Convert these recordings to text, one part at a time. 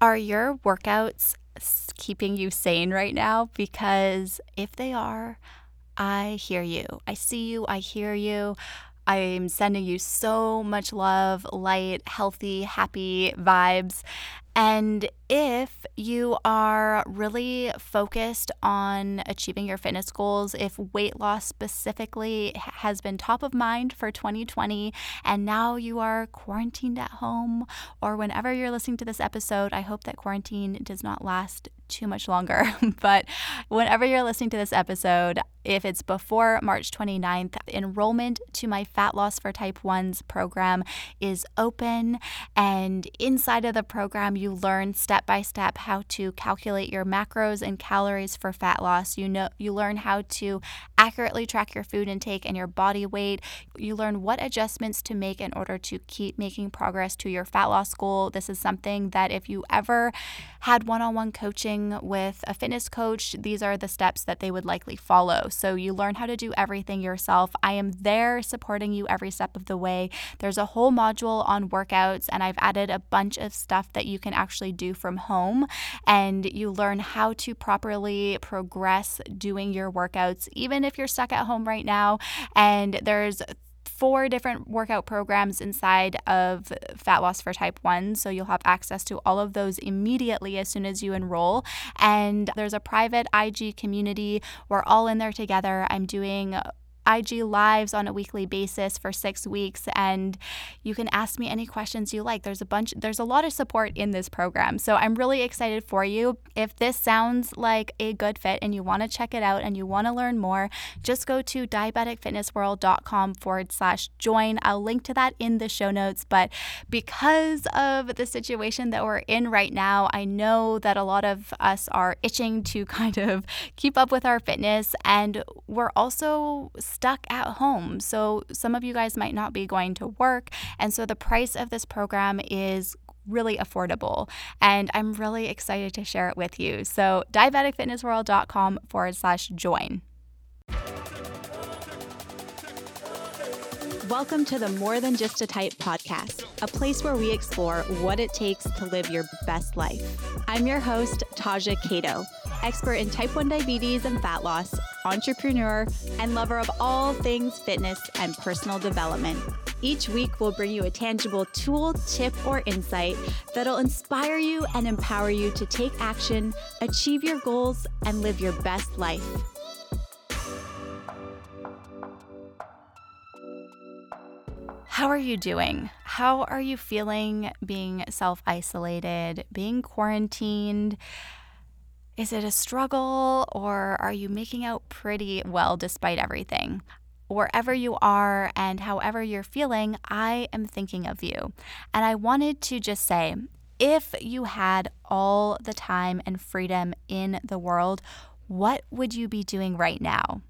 Are your workouts keeping you sane right now? Because if they are, I hear you. I see you. I hear you. I'm sending you so much love, light, healthy, happy vibes. And if you are really focused on achieving your fitness goals, if weight loss specifically has been top of mind for 2020, and now you are quarantined at home, or whenever you're listening to this episode, I hope that quarantine does not last too much longer. but whenever you're listening to this episode, if it's before March 29th, enrollment to my Fat Loss for Type 1s program is open. And inside of the program, you learn step by step how to calculate your macros and calories for fat loss. You know you learn how to accurately track your food intake and your body weight. You learn what adjustments to make in order to keep making progress to your fat loss goal. This is something that if you ever had one-on-one coaching with a fitness coach, these are the steps that they would likely follow. So you learn how to do everything yourself. I am there supporting you every step of the way. There's a whole module on workouts and I've added a bunch of stuff that you can actually do from home and you learn how to properly progress doing your workouts even if you're stuck at home right now and there's four different workout programs inside of Fat Loss for Type 1. So you'll have access to all of those immediately as soon as you enroll. And there's a private IG community. We're all in there together. I'm doing IG lives on a weekly basis for six weeks, and you can ask me any questions you like. There's a bunch, there's a lot of support in this program. So I'm really excited for you. If this sounds like a good fit and you want to check it out and you want to learn more, just go to diabeticfitnessworld.com forward slash join. I'll link to that in the show notes. But because of the situation that we're in right now, I know that a lot of us are itching to kind of keep up with our fitness, and we're also stuck at home. So some of you guys might not be going to work. And so the price of this program is really affordable. And I'm really excited to share it with you. So diabeticfitnessworld.com forward slash join. Welcome to the More Than Just a Type podcast, a place where we explore what it takes to live your best life. I'm your host, Taja Cato expert in type 1 diabetes and fat loss, entrepreneur, and lover of all things fitness and personal development. Each week, we'll bring you a tangible tool, tip, or insight that'll inspire you and empower you to take action, achieve your goals, and live your best life. How are you doing? How are you feeling being self isolated, being quarantined? Is it a struggle or are you making out pretty well despite everything? Wherever you are and however you're feeling, I am thinking of you. And I wanted to just say if you had all the time and freedom in the world, what would you be doing right now?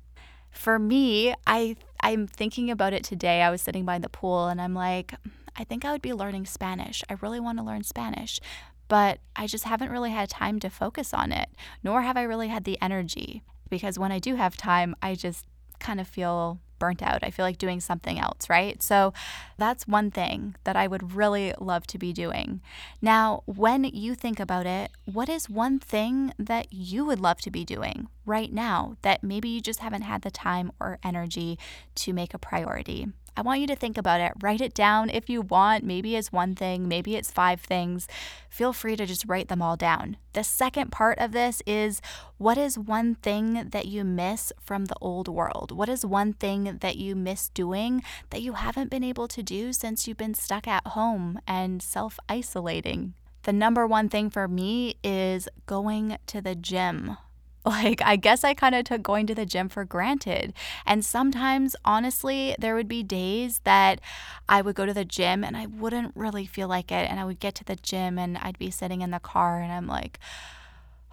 For me, I I'm thinking about it today. I was sitting by the pool and I'm like, mm, I think I would be learning Spanish. I really want to learn Spanish but I just haven't really had time to focus on it, nor have I really had the energy. Because when I do have time, I just kind of feel burnt out. I feel like doing something else, right? So that's one thing that I would really love to be doing. Now, when you think about it, what is one thing that you would love to be doing right now that maybe you just haven't had the time or energy to make a priority? I want you to think about it. Write it down if you want. Maybe it's one thing, maybe it's five things. Feel free to just write them all down. The second part of this is what is one thing that you miss from the old world? What is one thing that you miss doing that you haven't been able to do since you've been stuck at home and self isolating? The number one thing for me is going to the gym. Like, I guess I kind of took going to the gym for granted. And sometimes, honestly, there would be days that I would go to the gym and I wouldn't really feel like it. And I would get to the gym and I'd be sitting in the car and I'm like,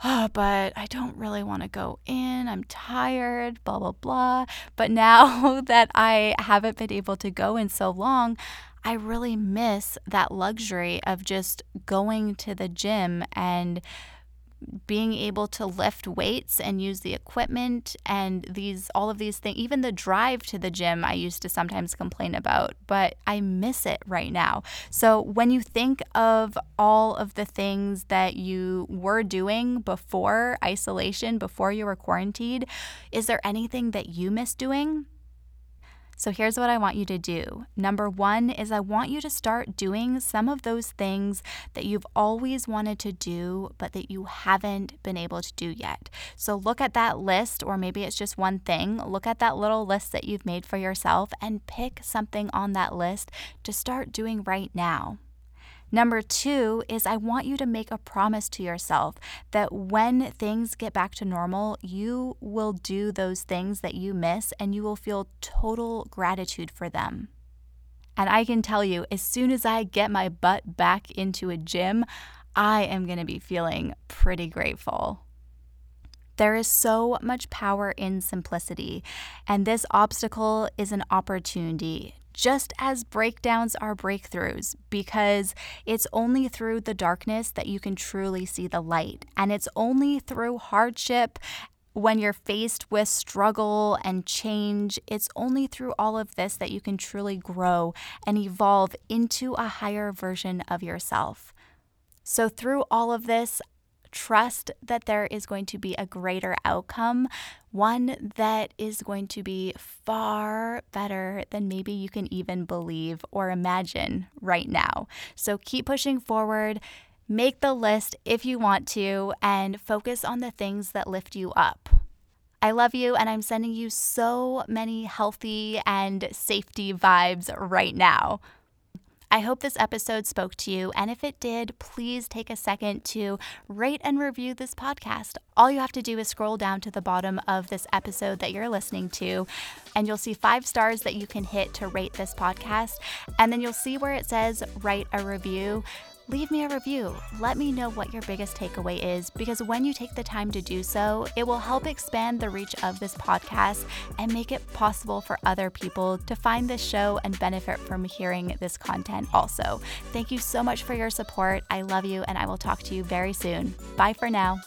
oh, but I don't really want to go in. I'm tired, blah, blah, blah. But now that I haven't been able to go in so long, I really miss that luxury of just going to the gym and being able to lift weights and use the equipment and these all of these things even the drive to the gym I used to sometimes complain about but I miss it right now. So when you think of all of the things that you were doing before isolation before you were quarantined is there anything that you miss doing so here's what I want you to do. Number one is I want you to start doing some of those things that you've always wanted to do, but that you haven't been able to do yet. So look at that list, or maybe it's just one thing. Look at that little list that you've made for yourself and pick something on that list to start doing right now. Number two is I want you to make a promise to yourself that when things get back to normal, you will do those things that you miss and you will feel total gratitude for them. And I can tell you, as soon as I get my butt back into a gym, I am going to be feeling pretty grateful. There is so much power in simplicity, and this obstacle is an opportunity just as breakdowns are breakthroughs, because it's only through the darkness that you can truly see the light. And it's only through hardship when you're faced with struggle and change, it's only through all of this that you can truly grow and evolve into a higher version of yourself. So, through all of this, trust that there is going to be a greater outcome, one that is going to be far better than maybe you can even believe or imagine right now. So keep pushing forward. Make the list if you want to and focus on the things that lift you up. I love you, and I'm sending you so many healthy and safety vibes right now. I hope this episode spoke to you, and if it did, please take a second to rate and review this podcast. All you have to do is scroll down to the bottom of this episode that you're listening to, and you'll see five stars that you can hit to rate this podcast. And then you'll see where it says write a review leave me a review. Let me know what your biggest takeaway is because when you take the time to do so, it will help expand the reach of this podcast and make it possible for other people to find this show and benefit from hearing this content also. Thank you so much for your support. I love you and I will talk to you very soon. Bye for now.